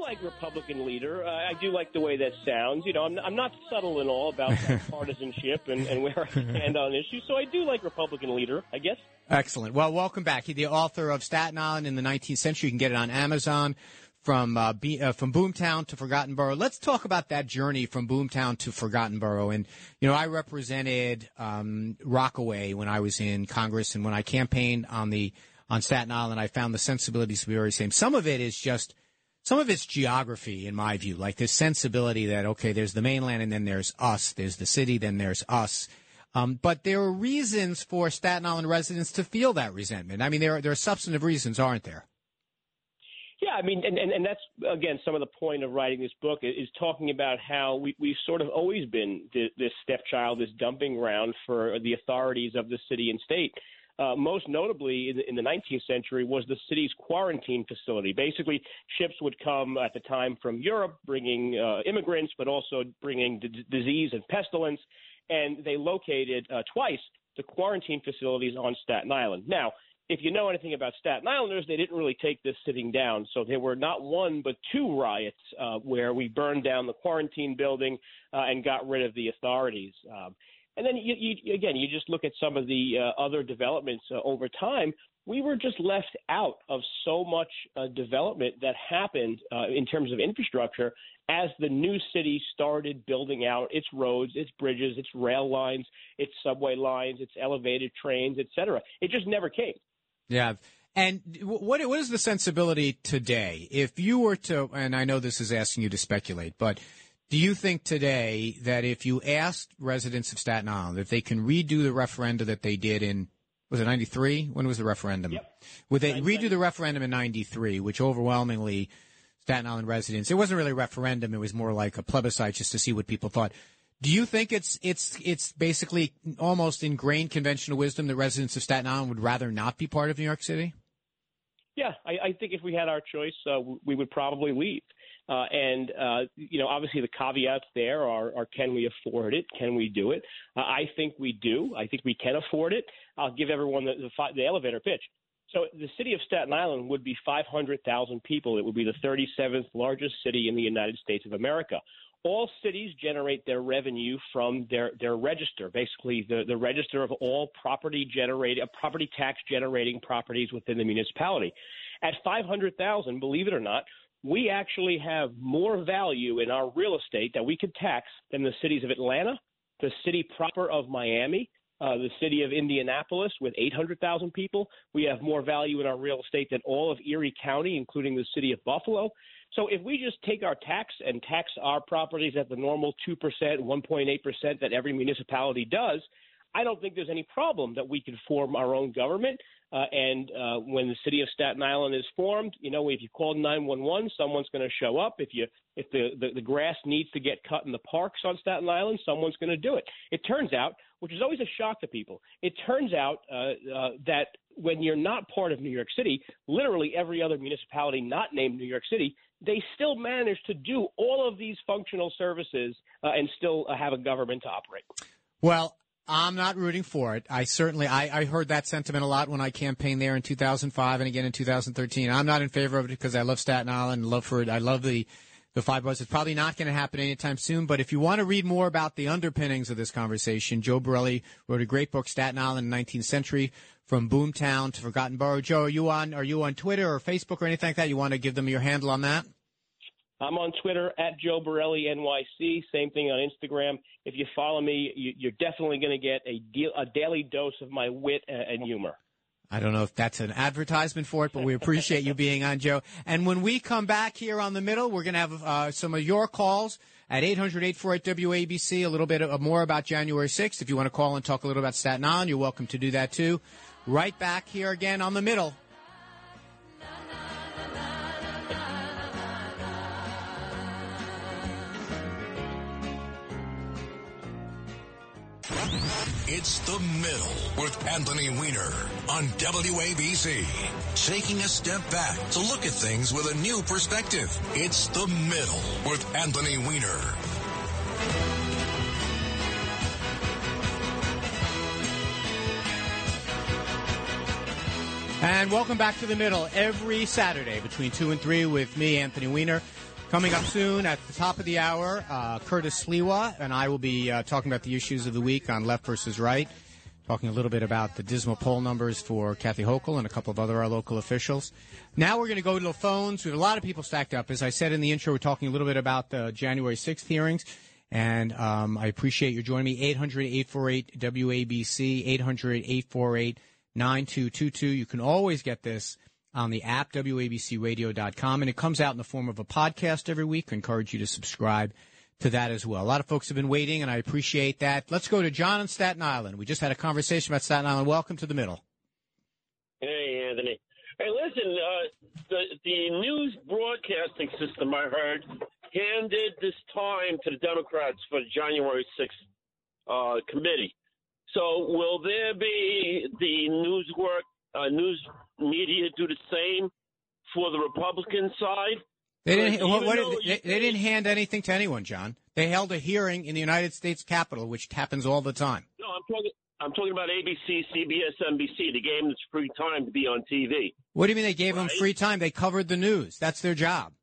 Like Republican leader. Uh, I do like the way that sounds. You know, I'm, I'm not subtle at all about partisanship and, and where I stand on issues. So I do like Republican leader, I guess. Excellent. Well, welcome back. He's the author of Staten Island in the 19th Century. You can get it on Amazon. From uh, B, uh, from Boomtown to Forgotten Borough. Let's talk about that journey from Boomtown to Forgotten Borough. And you know, I represented um, Rockaway when I was in Congress, and when I campaigned on the on Staten Island, I found the sensibilities to be very same. Some of it is just some of it's geography, in my view, like this sensibility that okay, there's the mainland, and then there's us. There's the city, then there's us. Um, but there are reasons for Staten Island residents to feel that resentment. I mean, there are, there are substantive reasons, aren't there? Yeah, I mean, and, and, and that's again some of the point of writing this book is talking about how we, we've sort of always been this, this stepchild, this dumping ground for the authorities of the city and state. Uh, most notably in, in the 19th century was the city's quarantine facility. Basically, ships would come at the time from Europe, bringing uh, immigrants, but also bringing d- disease and pestilence, and they located uh, twice the quarantine facilities on Staten Island. Now, if you know anything about Staten Islanders, they didn't really take this sitting down. So there were not one but two riots uh, where we burned down the quarantine building uh, and got rid of the authorities. Um, and then you, you, again, you just look at some of the uh, other developments uh, over time. We were just left out of so much uh, development that happened uh, in terms of infrastructure as the new city started building out its roads, its bridges, its rail lines, its subway lines, its elevated trains, et cetera. It just never came. Yeah. And what what is the sensibility today? If you were to, and I know this is asking you to speculate, but do you think today that if you asked residents of Staten Island if they can redo the referendum that they did in was it 93? When was the referendum? Yep. Would they redo the referendum in 93, which overwhelmingly Staten Island residents, it wasn't really a referendum, it was more like a plebiscite just to see what people thought. Do you think it's it's it's basically almost ingrained conventional wisdom that residents of Staten Island would rather not be part of New York City? Yeah, I, I think if we had our choice, uh, we would probably leave. Uh, and uh, you know, obviously, the caveats there are, are: can we afford it? Can we do it? Uh, I think we do. I think we can afford it. I'll give everyone the, the, the elevator pitch. So the city of Staten Island would be 500,000 people. It would be the 37th largest city in the United States of America all cities generate their revenue from their, their register, basically the, the register of all property generate, uh, property tax generating properties within the municipality. At 500,000, believe it or not, we actually have more value in our real estate that we could tax than the cities of Atlanta, the city proper of Miami, uh, the city of Indianapolis with 800,000 people. We have more value in our real estate than all of Erie County, including the city of Buffalo. So if we just take our tax and tax our properties at the normal 2%, 1.8% that every municipality does, I don't think there's any problem that we could form our own government. Uh, and uh, when the city of Staten Island is formed, you know, if you call 911, someone's going to show up. If you if the, the, the grass needs to get cut in the parks on Staten Island, someone's going to do it. It turns out, which is always a shock to people, it turns out uh, uh, that when you're not part of New York City, literally every other municipality not named New York City they still manage to do all of these functional services uh, and still uh, have a government to operate. Well, I'm not rooting for it. I certainly I, I heard that sentiment a lot when I campaigned there in 2005 and again in 2013. I'm not in favor of it because I love Staten Island, love for it. I love the the five buzz. It's probably not going to happen anytime soon. But if you want to read more about the underpinnings of this conversation, Joe Borelli wrote a great book, Staten Island, 19th Century, from Boomtown to Forgotten Borough. Joe, are you on? Are you on Twitter or Facebook or anything like that? You want to give them your handle on that? I'm on Twitter at Joe Borelli NYC. Same thing on Instagram. If you follow me, you, are definitely going to get a, deal, a daily dose of my wit and humor. I don't know if that's an advertisement for it, but we appreciate you being on, Joe. And when we come back here on the middle, we're going to have uh, some of your calls at 800-848-WABC, a little bit of, more about January 6th. If you want to call and talk a little about Staten Island, you're welcome to do that too. Right back here again on the middle It's The Middle with Anthony Weiner on WABC. Taking a step back to look at things with a new perspective. It's The Middle with Anthony Weiner. And welcome back to The Middle every Saturday between 2 and 3 with me, Anthony Weiner. Coming up soon at the top of the hour, uh, Curtis Sliwa and I will be uh, talking about the issues of the week on left versus right, talking a little bit about the dismal poll numbers for Kathy Hochul and a couple of other our local officials. Now we're going to go to the phones. We have a lot of people stacked up. As I said in the intro, we're talking a little bit about the January 6th hearings. And um, I appreciate you joining me. 800 848 WABC, 800 848 9222. You can always get this on the app, WABCRadio.com, and it comes out in the form of a podcast every week. I encourage you to subscribe to that as well. A lot of folks have been waiting, and I appreciate that. Let's go to John in Staten Island. We just had a conversation about Staten Island. Welcome to the middle. Hey, Anthony. Hey, listen, uh, the, the news broadcasting system, I heard, handed this time to the Democrats for the January 6th uh, committee. So will there be the news work, uh, news media do the same for the Republican side? They didn't. What, what, they, they didn't hand anything to anyone, John. They held a hearing in the United States Capitol, which happens all the time. No, I'm talking. I'm talking about ABC, CBS, NBC. They gave them free time to be on TV. What do you mean they gave them free time? They covered the news. That's their job.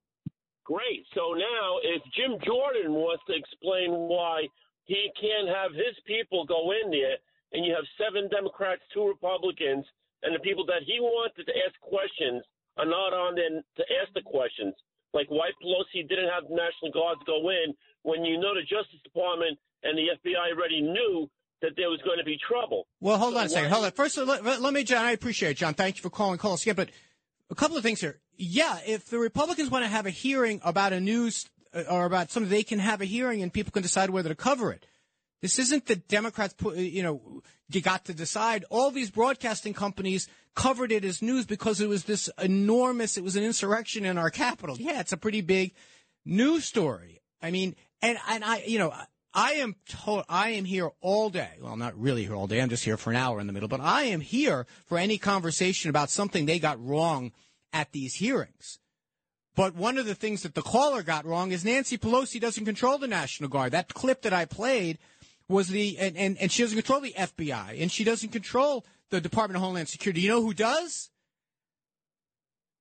Great. So now, if Jim Jordan wants to explain why he can't have his people go in there, and you have seven Democrats, two Republicans, and the people that he wanted to ask questions are not on there to ask the questions, like why Pelosi didn't have the National Guards go in when you know the Justice Department and the FBI already knew that there was going to be trouble. Well, hold on a second. Hold on. First, let, let- let me, John, I appreciate it, John. Thank you for calling. Call us again. But a couple of things here. Yeah, if the Republicans want to have a hearing about a news uh, or about something, they can have a hearing and people can decide whether to cover it. This isn't the Democrats, put, uh, you know, you got to decide. All these broadcasting companies covered it as news because it was this enormous, it was an insurrection in our capital. Yeah, it's a pretty big news story. I mean, and, and I, you know, I am told, I am here all day. Well, not really here all day. I'm just here for an hour in the middle, but I am here for any conversation about something they got wrong at these hearings. But one of the things that the caller got wrong is Nancy Pelosi doesn't control the National Guard. That clip that I played was the, and, and, and she doesn't control the FBI and she doesn't control the Department of Homeland Security. You know who does?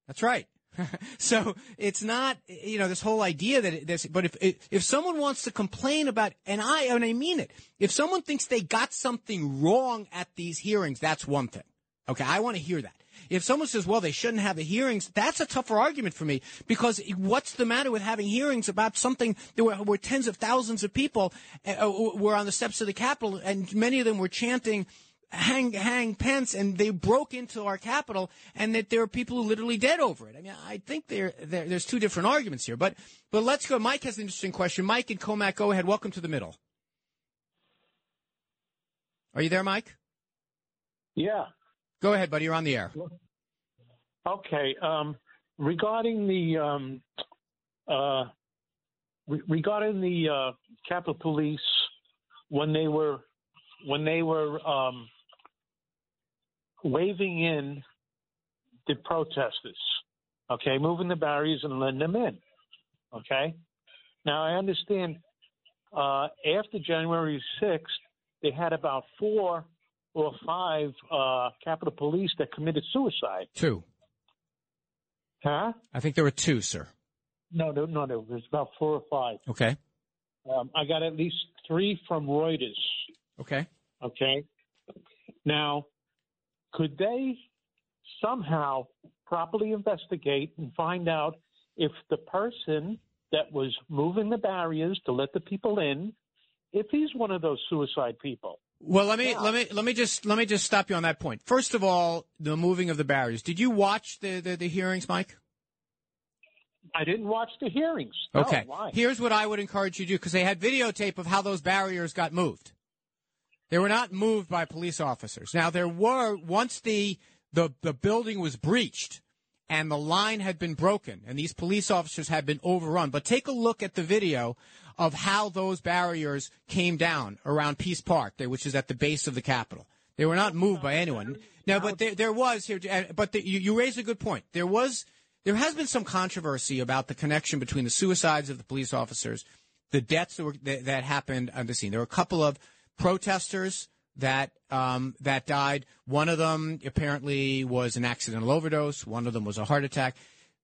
That's right. so it's not, you know, this whole idea that it, this, but if, if someone wants to complain about, and I, and I mean it, if someone thinks they got something wrong at these hearings, that's one thing. Okay. I want to hear that. If someone says, well, they shouldn't have the hearings, that's a tougher argument for me because what's the matter with having hearings about something there were, tens of thousands of people uh, were on the steps of the Capitol and many of them were chanting, hang, hang Pence, and they broke into our Capitol and that there are people who literally dead over it. I mean, I think there there's two different arguments here, but, but let's go. Mike has an interesting question. Mike and Commack, go ahead. Welcome to the middle. Are you there, Mike? Yeah. Go ahead, buddy. You're on the air. Okay. Um, regarding the um, uh, re- regarding the uh, Capitol Police when they were when they were um, waving in the protesters, okay, moving the barriers and letting them in. Okay. Now I understand uh, after January sixth, they had about four or five uh, Capitol Police that committed suicide. Two. Huh? I think there were two, sir. No, no, no, no. There's about four or five. Okay. Um, I got at least three from Reuters. Okay. Okay. Now, could they somehow properly investigate and find out if the person that was moving the barriers to let the people in, if he's one of those suicide people? Well, let me let me let me just let me just stop you on that point. First of all, the moving of the barriers. Did you watch the the, the hearings, Mike? I didn't watch the hearings. No, Okay. why? Here's what I would encourage you to do because they had videotape of how those barriers got moved. They were not moved by police officers. Now there were once the the the building was breached and the line had been broken and these police officers had been overrun. But take a look at the video of how those barriers came down around Peace Park, which is at the base of the Capitol. They were not moved by anyone. No, but there, there was here. But the, you, you raise a good point. There was, there has been some controversy about the connection between the suicides of the police officers, the deaths that, were, that, that happened on the scene. There were a couple of protesters that um, that died. One of them apparently was an accidental overdose. One of them was a heart attack.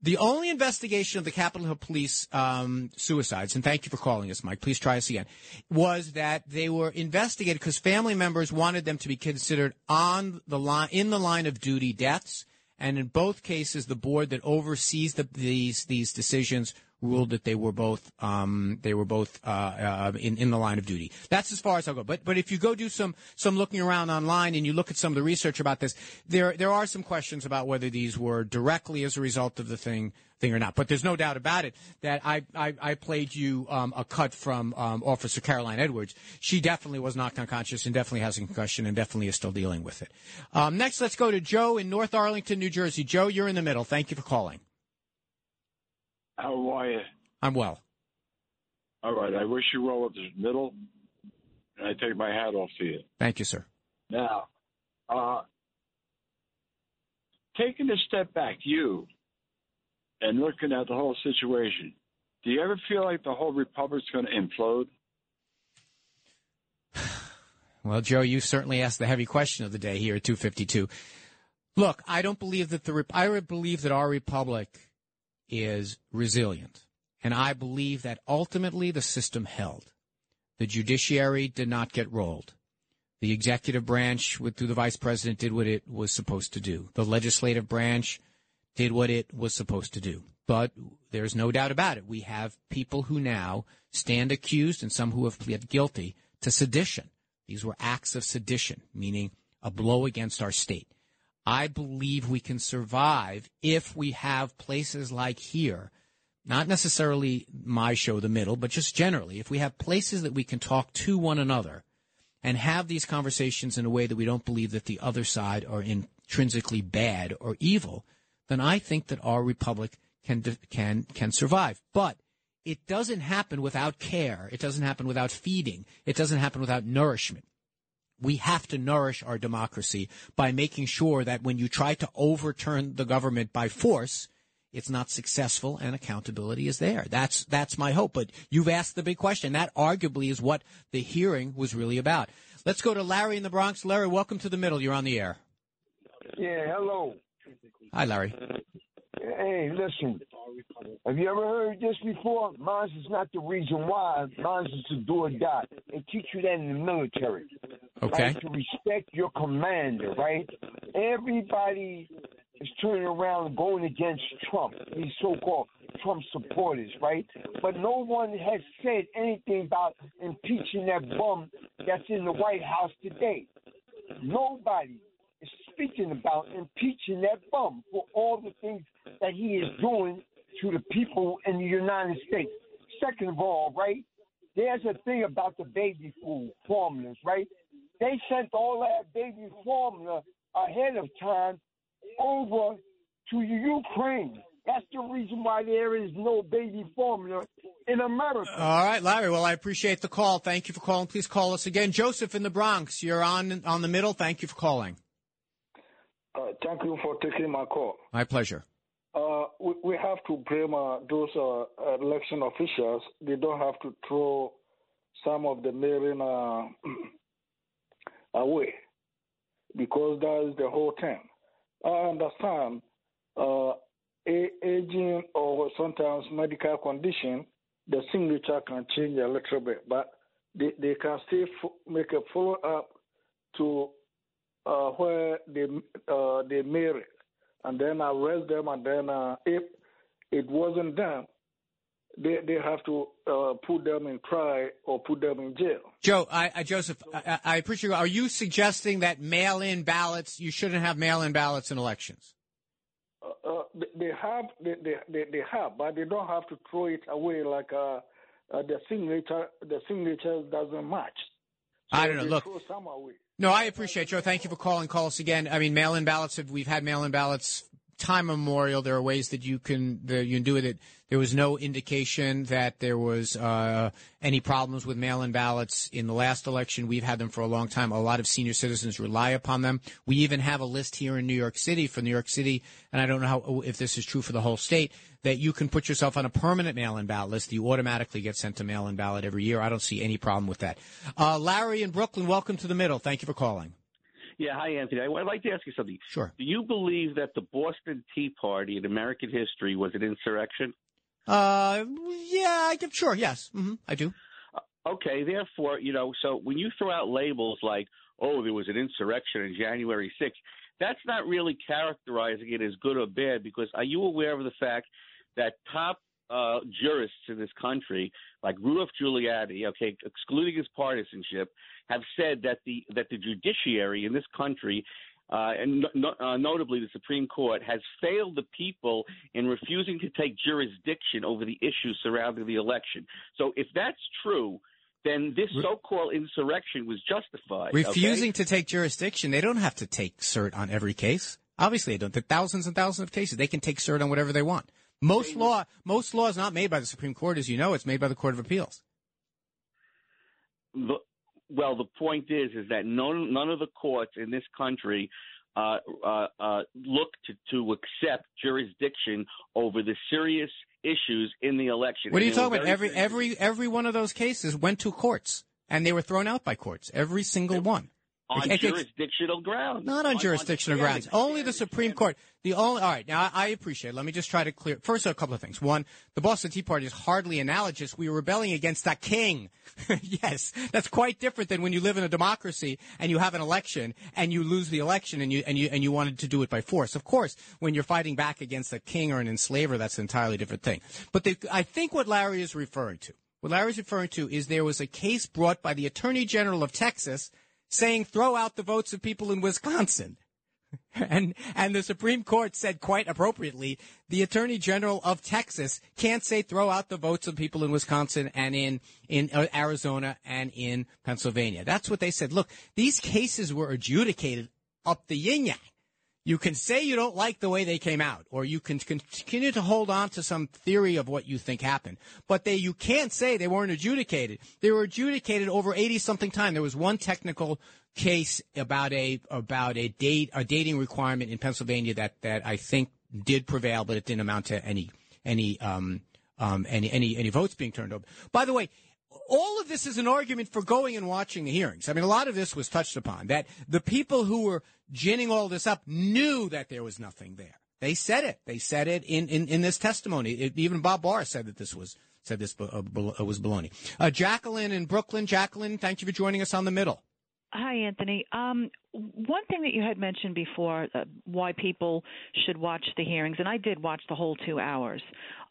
The only investigation of the Capitol Hill Police um, suicides, and thank you for calling us, Mike. Please try us again. Was that they were investigated because family members wanted them to be considered on the line in the line of duty deaths, and in both cases, the board that oversees the, these these decisions ruled that they were both um, they were both uh, uh, in in the line of duty. That's as far as I'll go. But but if you go do some some looking around online and you look at some of the research about this, there there are some questions about whether these were directly as a result of the thing thing or not. But there's no doubt about it that I I, I played you um, a cut from um, Officer Caroline Edwards. She definitely was knocked unconscious and definitely has a concussion and definitely is still dealing with it. Um, next, let's go to Joe in North Arlington, New Jersey. Joe, you're in the middle. Thank you for calling. How are you? I'm well. All right. I wish you well at the middle, and I take my hat off to you. Thank you, sir. Now, uh, taking a step back, you, and looking at the whole situation, do you ever feel like the whole republic's going to implode? Well, Joe, you certainly asked the heavy question of the day here at 252. Look, I don't believe that the I believe that our republic is resilient, and I believe that ultimately the system held. The judiciary did not get rolled. The executive branch, with, through the vice president, did what it was supposed to do. The legislative branch did what it was supposed to do. But there's no doubt about it. We have people who now stand accused and some who have pled guilty to sedition. These were acts of sedition, meaning a blow against our state. I believe we can survive if we have places like here, not necessarily my show, The Middle, but just generally, if we have places that we can talk to one another and have these conversations in a way that we don't believe that the other side are intrinsically bad or evil, then I think that our republic can can can survive. But it doesn't happen without care. It doesn't happen without feeding. It doesn't happen without nourishment we have to nourish our democracy by making sure that when you try to overturn the government by force, it's not successful and accountability is there. That's that's my hope. But you've asked the big question. That arguably is what the hearing was really about. Let's go to Larry in the Bronx. Larry, welcome to the middle. You're on the air. Yeah, hello. Hi, Larry. Uh, Hey, listen. Have you ever heard this before? Mines is not the reason why. Mines is to do or die. They teach you that in the military. Okay. Right? To respect your commander, right? Everybody is turning around and going against Trump, these so-called Trump supporters, right? But no one has said anything about impeaching that bum that's in the White House today. Nobody is speaking about impeaching that bum for all the things that he is doing to the people in the United States. Second of all, right, there's a thing about the baby food formulas, right? They sent all that baby formula ahead of time over to Ukraine. That's the reason why there is no baby formula in America. All right, Larry. Well, I appreciate the call. Thank you for calling. Please call us again. Joseph in the Bronx, you're on on the middle. Thank you for calling. Uh, thank you for taking my call. My pleasure. Uh, we, we, have to blame uh, those uh, election officials. They don't have to throw some of the mailing uh, away because that is the whole thing. I understand uh, aging or sometimes medical condition, the signature can change a little bit, but they, they can still f- make a follow up to uh, where they uh, they married, and then arrest them, and then uh, if it wasn't them, they they have to uh, put them in trial or put them in jail. Joe, I, I Joseph, I, I, appreciate. Are you suggesting that mail-in ballots? You shouldn't have mail-in ballots in elections. Uh, uh, they have, they, they, they, have, but they don't have to throw it away like uh, the signature. The signature doesn't match. I don't know. Look. No, I appreciate Joe. Thank you for calling. Call us again. I mean, mail-in ballots. We've had mail-in ballots time memorial. There are ways that you can that you can do it. There was no indication that there was uh, any problems with mail-in ballots in the last election. We've had them for a long time. A lot of senior citizens rely upon them. We even have a list here in New York City for New York City, and I don't know how if this is true for the whole state that you can put yourself on a permanent mail-in ballot list. You automatically get sent a mail-in ballot every year. I don't see any problem with that. Uh, Larry in Brooklyn, welcome to the middle. Thank you for calling. Yeah, hi, Anthony. I would like to ask you something. Sure. Do you believe that the Boston Tea Party in American history was an insurrection? Uh, yeah, I can, sure, yes, hmm I do. Okay, therefore, you know, so when you throw out labels like, oh, there was an insurrection on January 6th, that's not really characterizing it as good or bad because are you aware of the fact that top uh, jurists in this country, like Rudolph Giuliani, okay, excluding his partisanship, have said that the that the judiciary in this country uh, and no, uh, notably the Supreme Court, has failed the people in refusing to take jurisdiction over the issues surrounding the election. So, if that's true, then this so-called insurrection was justified. okay? Refusing to take jurisdiction, they don't have to take cert on every case. Obviously, they don't. There thousands and thousands of cases. They can take cert on whatever they want. Most law, most law is not made by the Supreme Court, as you know. It's made by the Court of Appeals. The, well, the point is, is that none, none of the courts in this country uh, uh, uh, look to, to accept jurisdiction over the serious issues in the election. What are you talking about? very Every every every one of those cases went to courts, and they were thrown out by courts. Every single one. On jurisdictional grounds. Not on jurisdictional grounds. Only the Supreme Court. The only. All right. Now I, I appreciate. it. Let me just try to clear. First, a couple of things. One, the Boston Tea Party is hardly analogous. We were rebelling against the king. yes, that's quite different than when you live in a democracy and you have an election and you lose the election and you and you and you wanted to do it by force. Of course, when you're fighting back against a king or an enslaver, that's an entirely different thing. But the, I think what Larry is referring to, what Larry is referring to, is there was a case brought by the Attorney General of Texas saying throw out the votes of people in Wisconsin. And and the Supreme Court said quite appropriately, the Attorney General of Texas can't say throw out the votes of people in Wisconsin and in in uh, Arizona and in Pennsylvania. That's what they said. Look, these cases were adjudicated up the yin yang. You can say you don't like the way they came out, or you can continue to hold on to some theory of what you think happened. But they, you can't say they weren't adjudicated. They were adjudicated over 80 something time. There was one technical case about a, about a date, a dating requirement in Pennsylvania that, that I think did prevail, but it didn't amount to any, any, um, um, any, any, any votes being turned over. By the way, all of this is an argument for going and watching the hearings. I mean, a lot of this was touched upon that the people who were ginning all this up knew that there was nothing there. They said it. They said it in, in, in this testimony. It, even Bob Barr said that this was said this uh, uh, was baloney. Uh, Jacqueline in Brooklyn. Jacqueline, thank you for joining us on the middle. Hi, Anthony. Um, one thing that you had mentioned before, uh, why people should watch the hearings, and I did watch the whole two hours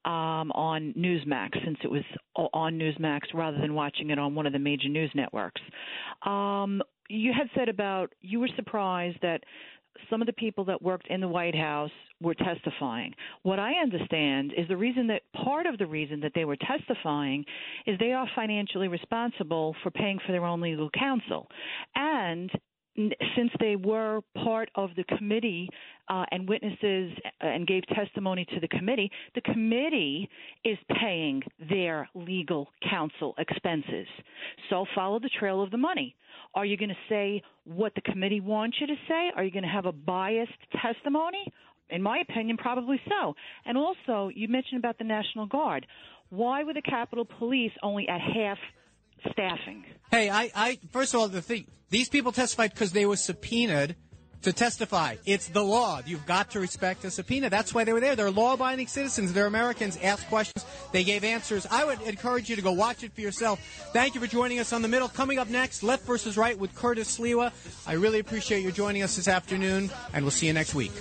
um, on Newsmax since it was on Newsmax rather than watching it on one of the major news networks. Um, you had said about you were surprised that some of the people that worked in the White House were testifying. What I understand is the reason that part of the reason that they were testifying is they are financially responsible for paying for their own legal counsel. And since they were part of the committee uh, and witnesses uh, and gave testimony to the committee, the committee is paying their legal counsel expenses. So follow the trail of the money. Are you going to say what the committee wants you to say? Are you going to have a biased testimony? In my opinion, probably so. And also, you mentioned about the National Guard. Why were the Capitol Police only at half staffing? Hey, I, I first of all, the thing these people testified because they were subpoenaed to testify. It's the law. You've got to respect a subpoena. That's why they were there. They're law-abiding citizens. They're Americans. Ask questions. They gave answers. I would encourage you to go watch it for yourself. Thank you for joining us on the middle. Coming up next, left versus right with Curtis Sliwa. I really appreciate you joining us this afternoon, and we'll see you next week.